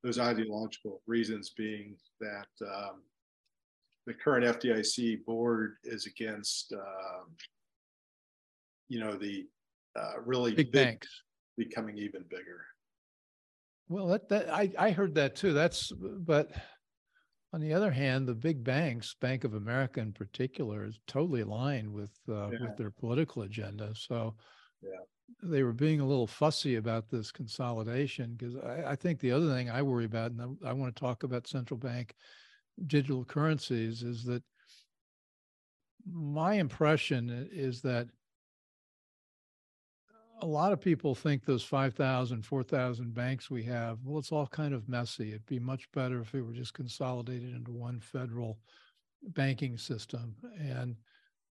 Those ideological reasons being that um, the current FDIC board is against, um, you know, the uh, really big, big banks becoming even bigger. Well, that, that I I heard that too. That's but on the other hand, the big banks, Bank of America in particular, is totally aligned with uh, yeah. with their political agenda. So yeah. they were being a little fussy about this consolidation because I, I, think the other thing I worry about, and I, I want to talk about central bank digital currencies, is that my impression is that a lot of people think those 5,000, 4,000 banks we have, well, it's all kind of messy. It'd be much better if it were just consolidated into one federal banking system and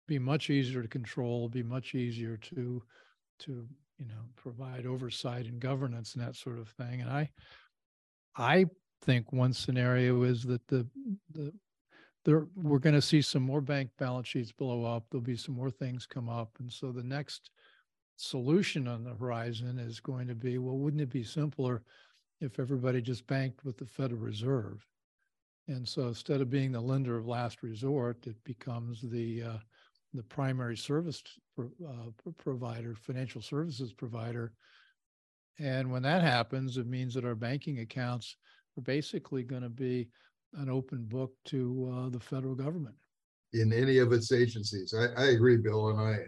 be much easier to control, be much easier to, to, you know, provide oversight and governance and that sort of thing. And I, I think one scenario is that the, the, there, we're going to see some more bank balance sheets blow up. There'll be some more things come up. And so the next solution on the horizon is going to be well, wouldn't it be simpler if everybody just banked with the Federal Reserve? And so instead of being the lender of last resort, it becomes the uh, the primary service pro, uh, provider, financial services provider. And when that happens, it means that our banking accounts are basically going to be an open book to uh, the federal government. In any of its agencies, I, I agree, Bill, and I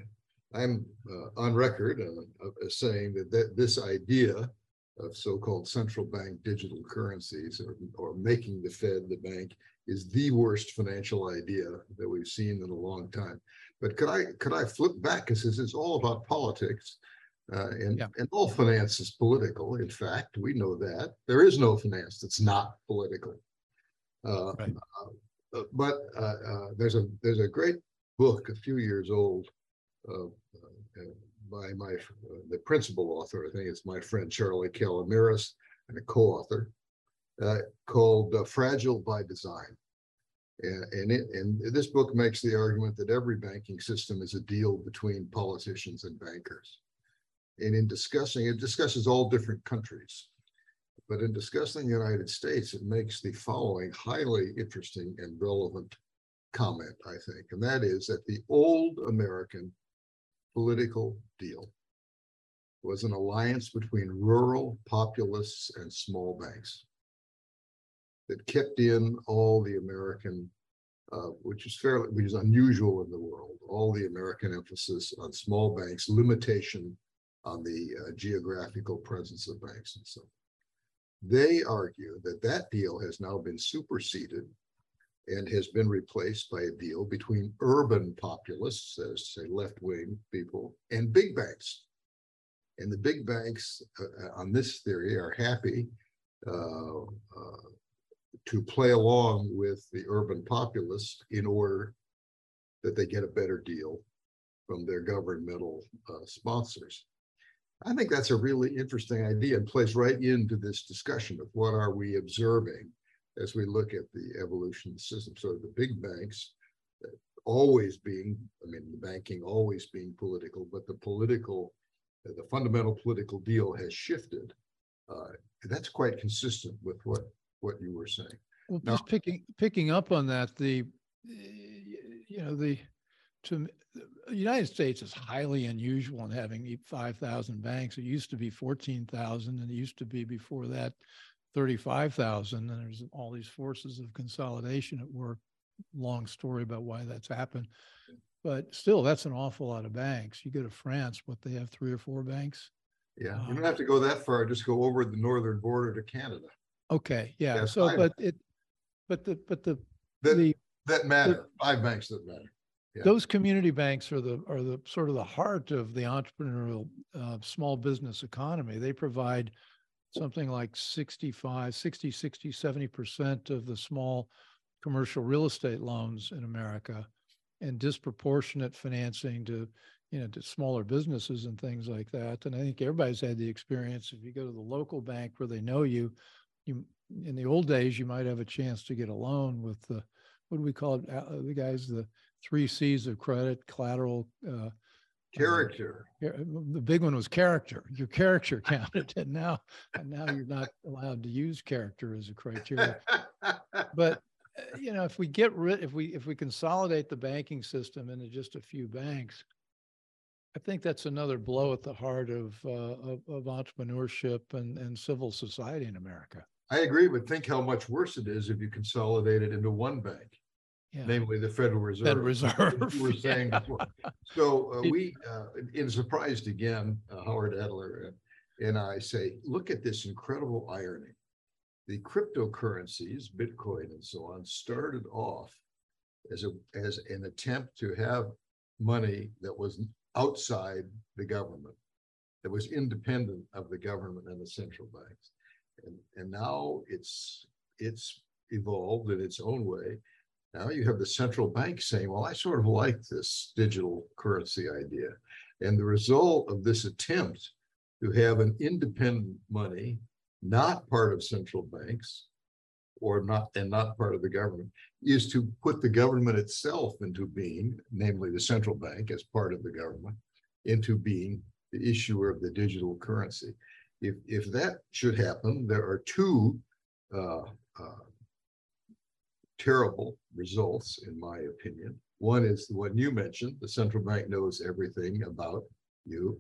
I'm uh, on record uh, as saying that, that this idea of so-called central bank digital currencies or, or making the Fed the bank is the worst financial idea that we've seen in a long time. But could I could I flip back because this is all about politics, uh, and yeah. and all finance is political. In fact, we know that there is no finance that's not political. Uh, right. Uh, but uh, there's a there's a great book a few years old uh, uh, by uh, uh, my uh, the principal author. I think it's my friend Charlie Calomiris and a co-author uh, called "Fragile by Design." And, and, it, and this book makes the argument that every banking system is a deal between politicians and bankers. And in discussing, it discusses all different countries. But in discussing the United States, it makes the following highly interesting and relevant comment, I think. And that is that the old American political deal was an alliance between rural populists and small banks that kept in all the American, uh, which is fairly, which is unusual in the world, all the American emphasis on small banks, limitation on the uh, geographical presence of banks and so. on. They argue that that deal has now been superseded and has been replaced by a deal between urban populists, as say left wing people, and big banks. And the big banks uh, uh, on this theory are happy uh, uh, to play along with the urban populists in order that they get a better deal from their governmental uh, sponsors. I think that's a really interesting idea and plays right into this discussion of what are we observing as we look at the evolution of the system. So the big banks always being, I mean, the banking always being political, but the political, the fundamental political deal has shifted. Uh, that's quite consistent with what what you were saying. Well, now, just picking picking up on that, the you know the to the United States is highly unusual in having 5,000 banks. It used to be 14,000, and it used to be before that 35,000 and there's all these forces of consolidation at work. Long story about why that's happened. But still, that's an awful lot of banks. You go to France, what they have three or four banks. Yeah, you don't um, have to go that far. Just go over the northern border to Canada. Okay, yeah. yeah so, but it, but the, but the, that, the that matter. The, five banks that matter. Yeah. Those community banks are the are the sort of the heart of the entrepreneurial uh, small business economy. They provide something like 65, 60, 60, 70% of the small commercial real estate loans in America and disproportionate financing to you know to smaller businesses and things like that. And i think everybody's had the experience if you go to the local bank where they know you you in the old days you might have a chance to get a loan with the what do we call it? Uh, the guys the three c's of credit collateral uh, Character. yeah, the big one was character. Your character counted, and now, and now you're not allowed to use character as a criteria. But uh, you know, if we get rid, if we if we consolidate the banking system into just a few banks, I think that's another blow at the heart of uh, of, of entrepreneurship and and civil society in America. I agree, but think how much worse it is if you consolidate it into one bank, Yeah, namely the Federal Reserve. Federal Reserve. You were saying before. So uh, we, uh, in surprised again, uh, Howard Adler and- and I say, look at this incredible irony. The cryptocurrencies, Bitcoin and so on, started off as a, as an attempt to have money that was outside the government, that was independent of the government and the central banks. And, and now it's, it's evolved in its own way. Now you have the central bank saying, well, I sort of like this digital currency idea. And the result of this attempt to have an independent money, not part of central banks or not, and not part of the government, is to put the government itself into being, namely the central bank as part of the government, into being the issuer of the digital currency. If, if that should happen, there are two uh, uh, terrible results, in my opinion. One is the one you mentioned, the central bank knows everything about you.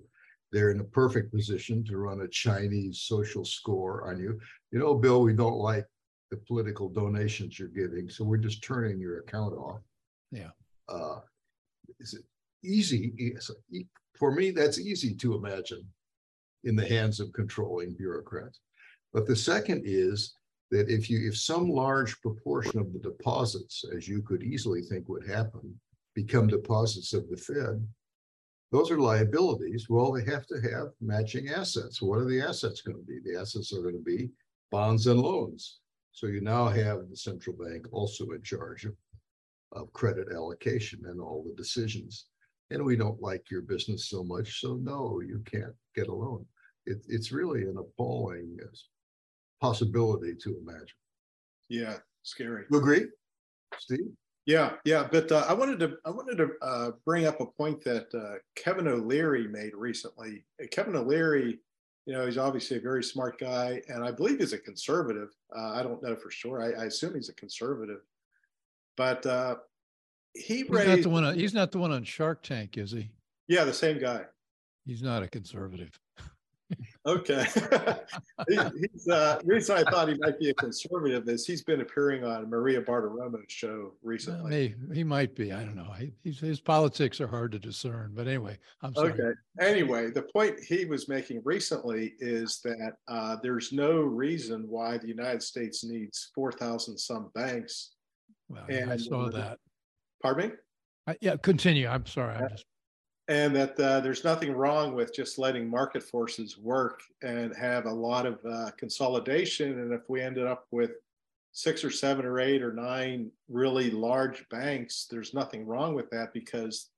They're in a perfect position to run a Chinese social score on you. You know, Bill, we don't like the political donations you're giving, so we're just turning your account off. Yeah. Uh, is it easy? For me, that's easy to imagine in the hands of controlling bureaucrats. But the second is that if you, if some large proportion of the deposits, as you could easily think would happen, become deposits of the Fed, those are liabilities. Well, they have to have matching assets. What are the assets going to be? The assets are going to be bonds and loans. So you now have the central bank also in charge of, of credit allocation and all the decisions. And we don't like your business so much, so no, you can't get a loan. It, it's really an appalling possibility to imagine. Yeah, scary. You agree, Steve? Yeah, yeah, but uh, I wanted to I wanted to uh, bring up a point that uh, Kevin O'Leary made recently. Uh, Kevin O'Leary, you know, he's obviously a very smart guy, and I believe he's a conservative. Uh, I don't know for sure. I, I assume he's a conservative, but uh, he He's not raised the one. On, he's not the one on Shark Tank, is he? yeah the same guy. He's not a conservative. Okay. he, he's uh, reason I thought he might be a conservative is he's been appearing on Maria Bartiromo's show recently. He, he might be. I don't know. He, he's, his politics are hard to discern. But anyway, I'm sorry. Okay. Anyway, the point he was making recently is that uh, there's no reason why the United States needs 4,000 some banks. Well, yeah, I And, saw uh, that. Pardon me? I, yeah, continue. I'm sorry. I'm just And that uh, there's nothing wrong with just letting market forces work and have a lot of uh, consolidation. And if we ended up with six or seven or eight or nine really large banks, there's nothing wrong with that because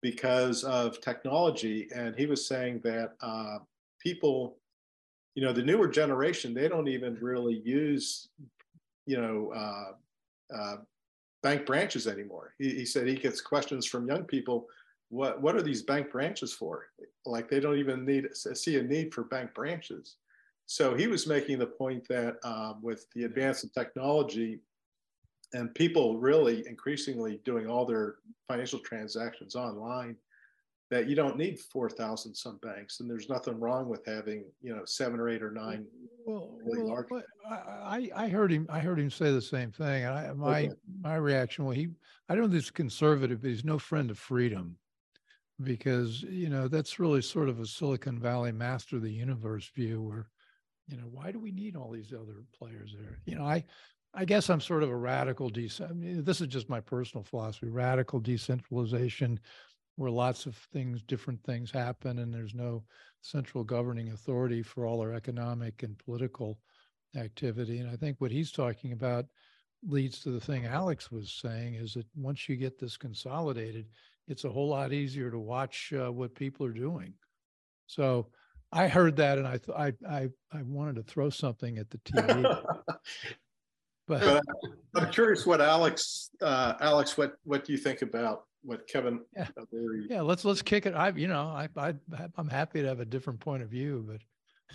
because of technology. And he was saying that uh, people, you know, the newer generation, they don't even really use, you know, uh, uh, bank branches anymore. He, he said he gets questions from young people what what are these bank branches for? Like they don't even need see a need for bank branches. So he was making the point that um, with the advance in technology and people really increasingly doing all their financial transactions online, that you don't need four thousand some banks, and there's nothing wrong with having you know seven or eight or nine. well, really well, large. I, I heard him. I heard him say the same thing. And I, my Okay. my reaction. Well, he. I don't think he's conservative, but he's no friend of freedom, because you know that's really sort of a Silicon Valley master of the universe view, where you know why do we need all these other players there? You know, I I guess I'm sort of a radical dec- I mean, this is just my personal philosophy, radical decentralization, where lots of things, different things happen, and there's no central governing authority for all our economic and political activity. And I think what he's talking about leads to the thing Alex was saying is that once you get this consolidated, it's a whole lot easier to watch uh, what people are doing. So I heard that and I, th- I, I, I wanted to throw something at the TV. but But I'm curious what Alex, uh, Alex, what, what do you think about what Kevin? Yeah. uh, very- yeah, let's, let's kick it. I, you know, I, I, I'm happy to have a different point of view, but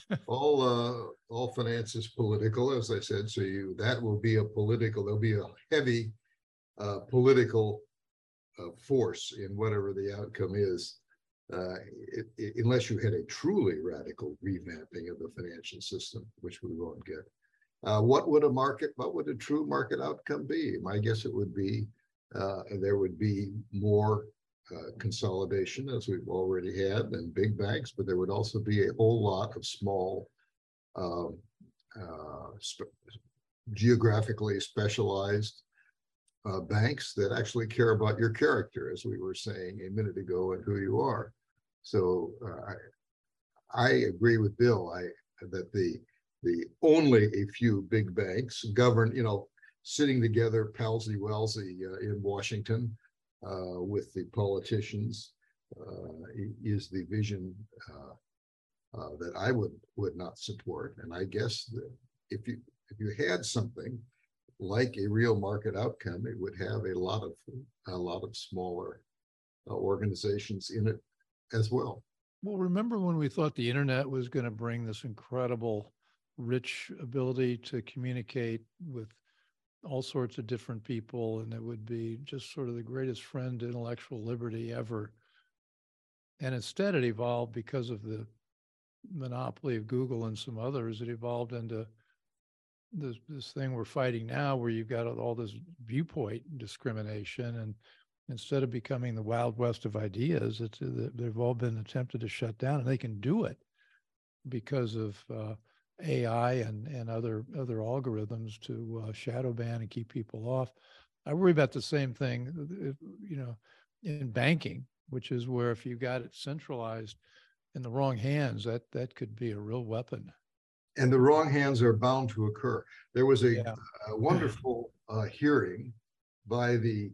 All, uh, all finance is political, as I said, so you, that will be a political, there'll be a heavy uh, political force in whatever the outcome is. Uh, it, it- unless you had a truly radical revamping of the financial system, which we won't get. Uh, what would a market, what would a true market outcome be? My guess it would be, uh, there would be more uh, consolidation as we've already had and big banks, but there would also be a whole lot of small um, uh, sp- geographically specialized uh, banks that actually care about your character, as we were saying a minute ago, and who you are. So uh, I, I agree with Bill. I that the the only a few big banks govern, you know, sitting together, palsy walsy uh, in Washington uh, with the politicians uh, is the vision uh, uh, that I would would not support. And I guess if you if you had something like a real market outcome, it would have a lot of a lot of smaller uh, organizations in it as well. Well, remember when we thought the internet was going to bring this incredible, rich ability to communicate with all sorts of different people, and it would be just sort of the greatest friend to intellectual liberty ever. And instead, it evolved because of the monopoly of Google and some others. It evolved into this this thing we're fighting now, where you've got all this viewpoint discrimination, and instead of becoming the wild west of ideas, it's uh, they've all been attempted to shut down, and they can do it because of uh, AI and and other other algorithms to uh, shadow ban and keep people off. I worry about the same thing, uh, you know, in banking, which is where if you got it centralized in the wrong hands, that that could be a real weapon. And the wrong hands are bound to occur. There was a, Yeah. a wonderful uh, hearing by the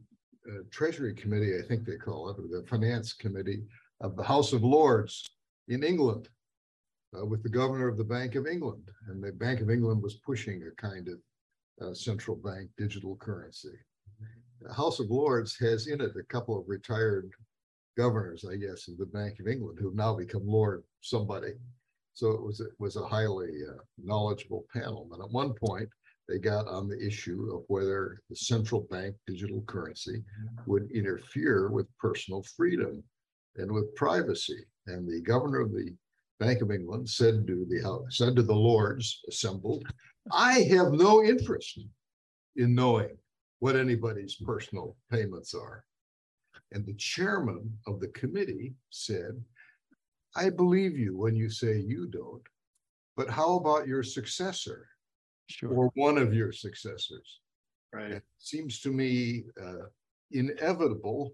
uh, Treasury Committee, I think they call it, or the Finance Committee of the House of Lords in England uh, with the governor of the Bank of England. And the Bank of England was pushing a kind of uh, central bank digital currency. The House of Lords has in it a couple of retired governors, I guess, of the Bank of England who've now become Lord somebody. So it was, it was a highly uh, knowledgeable panel. And at one point, they got on the issue of whether the central bank digital currency would interfere with personal freedom and with privacy. And the governor of the Bank of England said to the said to the Lords assembled, I have no interest in knowing what anybody's personal payments are. And the chairman of the committee said, I believe you when you say you don't, but how about your successor Sure. or one of your successors? Right. It seems to me uh, inevitable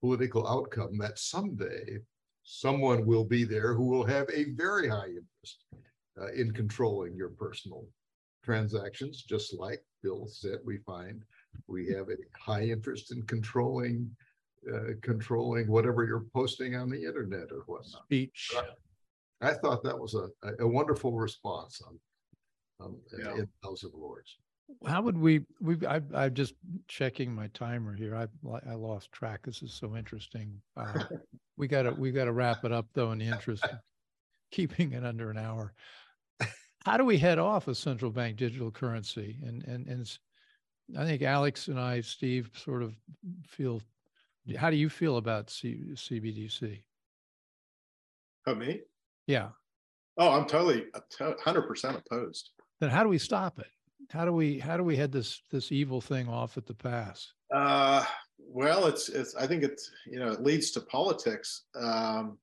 political outcome that someday someone will be there who will have a very high interest uh, in controlling your personal transactions, just like Bill said, we find we have a high interest in controlling uh, controlling whatever you're posting on the internet or whatnot. Speech. I thought that was a, a- a wonderful response on, on Yeah. in the House of Lords. How would we, we, I, I'm just checking my timer here. I, li- I lost track. This is so interesting. Uh, We gotta, we gotta wrap it up though in the interest of keeping it under an hour. How do we head off a central bank digital currency? And, and, and I think Alex and I, Steve, sort of feel, how do you feel about C, CBDC? Oh, me? Yeah. Oh, I'm totally, hundred percent opposed. Then how do we stop it? How do we, how do we head this, this evil thing off at the pass? Uh, well, it's, it's, I think it's, you know, it leads to politics. Um,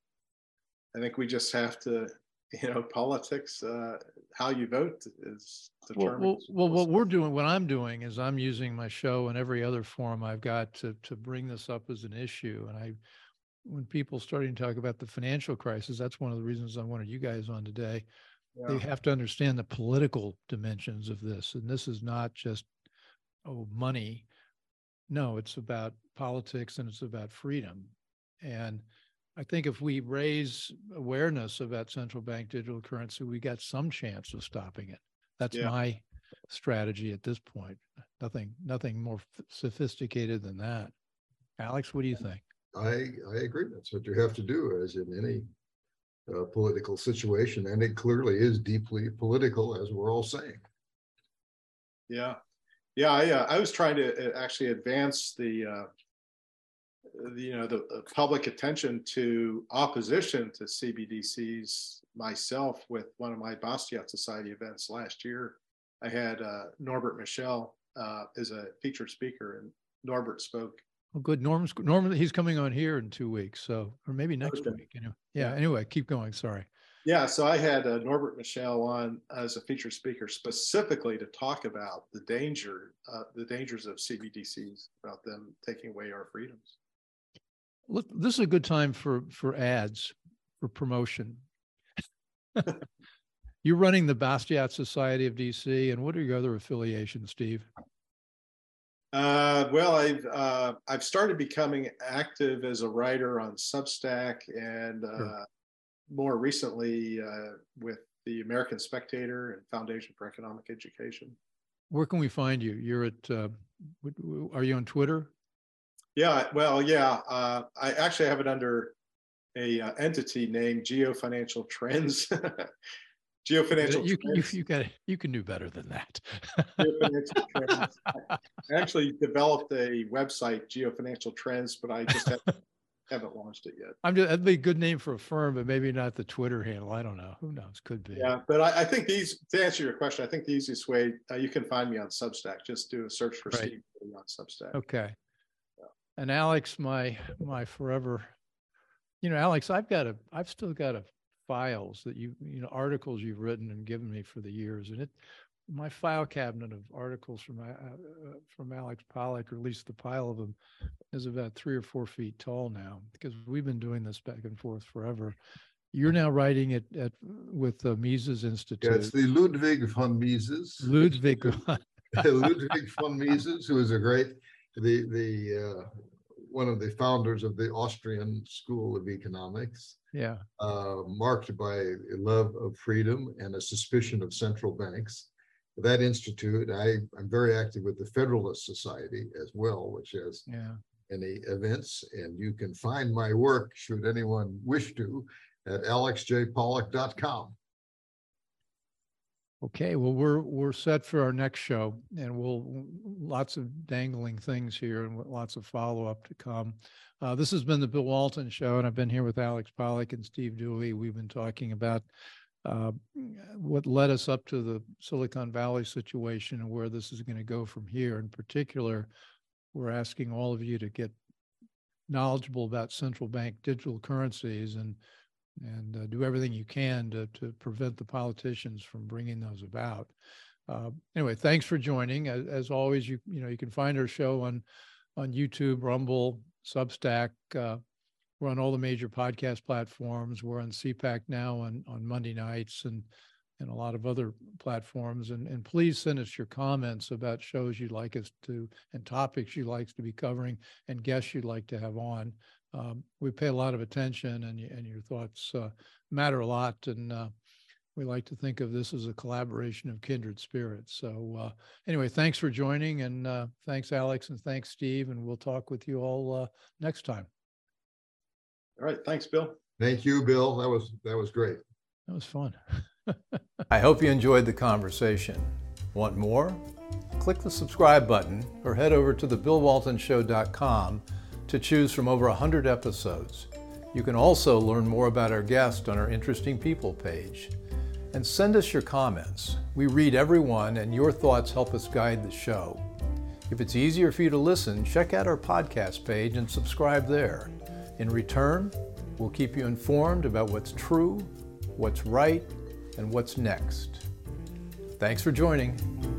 I think we just have to you know, politics, uh, how you vote is determined. Well, well, well, what we're doing, what I'm doing is I'm using my show and every other forum I've got to to bring this up as an issue. And I, when people starting to talk about the financial crisis, that's one of the reasons I wanted you guys on today. Yeah. They have to understand the political dimensions of this, and this is not just oh money. No, it's about politics and it's about freedom. And I think if we raise awareness about central bank digital currency, we got some chance of stopping it. That's yeah. my strategy at this point. Nothing, nothing more sophisticated than that. Alex, what do you think? I I agree. That's what you have to do, as in any uh, political situation, and it clearly is deeply political, as we're all saying. Yeah, yeah. I uh, I was trying to uh, actually advance the uh, you know the, the, public attention to opposition to CBDCs myself with one of my Bastiat Society events last year. I had uh, Norbert Michel uh, as a featured speaker, and Norbert spoke. Oh, good. Norm's Norman. He's coming on here in two weeks, so or maybe next okay. week. You know. Yeah, yeah. Anyway, keep going. Sorry. Yeah. So I had uh, Norbert Michel on as a featured speaker specifically to talk about the danger, uh, the dangers of CBDCs, about them taking away our freedoms. Look, this is a good time for for ads for promotion. You're running the Bastiat Society of DC, and what are your other affiliations, Steve? Uh, well, I've uh, I've started becoming active as a writer on Substack, and uh, sure. more recently uh, with the American Spectator and Foundation for Economic Education. Where can we find you? You're at. Uh, are you on Twitter? Yeah, well, yeah. Uh, I actually have it under a uh, entity named Geo Financial Trends. Geo Financial you, Trends. You, you, got you can do better than that. I actually developed a website, Geo Financial Trends, but I just haven't, haven't launched it yet. I'm just, that'd be a good name for a firm, but maybe not the Twitter handle. I don't know. Who knows? Could be. Yeah, but I, I think these to answer your question, I think the easiest way uh, you can find me on Substack. Just do a search for right. Steve on Substack. Okay and Alex, my my forever, you know, Alex, I've got a, I've still got a files that you, you know, articles you've written and given me for the years, and it, my file cabinet of articles from uh, uh, from Alex Pollock, or at least the pile of them, is about three or four feet tall now because we've been doing this back and forth forever. You're now writing it at with the Mises Institute. Yeah, it's the Ludwig von Mises. Ludwig. Ludwig von Mises, who is a great the the uh, one of the founders of the Austrian School of Economics. Yeah. Uh, marked by a love of freedom and a suspicion of central banks. That institute, I, I'm very active with the Federalist Society as well, which has yeah. many events. And you can find my work, should anyone wish to, at alexjpollock.com. Okay, well, we're we're set for our next show, and we'll lots of dangling things here and lots of follow up to come. Uh, this has been the Bill Walton Show, and I've been here with Alex Pollock and Steve Dewey. We've been talking about uh, what led us up to the Silicon Valley situation and where this is going to go from here. In particular, we're asking all of you to get knowledgeable about central bank digital currencies and and uh, do everything you can to, to prevent the politicians from bringing those about. Uh, anyway, thanks for joining. As, as, always, you you know you can find our show on on YouTube, Rumble, Substack. Uh, we're on all the major podcast platforms. We're on CPAC now on on Monday nights and and a lot of other platforms. And and please send us your comments about shows you'd like us to and topics you'd like to be covering and guests you'd like to have on um, we pay a lot of attention and, and your thoughts uh, matter a lot. And uh, we like to think of this as a collaboration of kindred spirits. So uh, anyway, thanks for joining and uh, thanks, Alex, and thanks, Steve. And we'll talk with you all uh, next time. All right. Thanks, Bill. Thank you, Bill. That was, that was great. That was fun. I hope you enjoyed the conversation. Want more? Click the subscribe button or head over to thebillwaltonshow.com to choose from over 100 episodes. You can also learn more about our guest on our Interesting People page. And send us your comments. We read every one, and your thoughts help us guide the show. If it's easier for you to listen, check out our podcast page and subscribe there. In return, we'll keep you informed about what's true, what's right and what's next. Thanks for joining.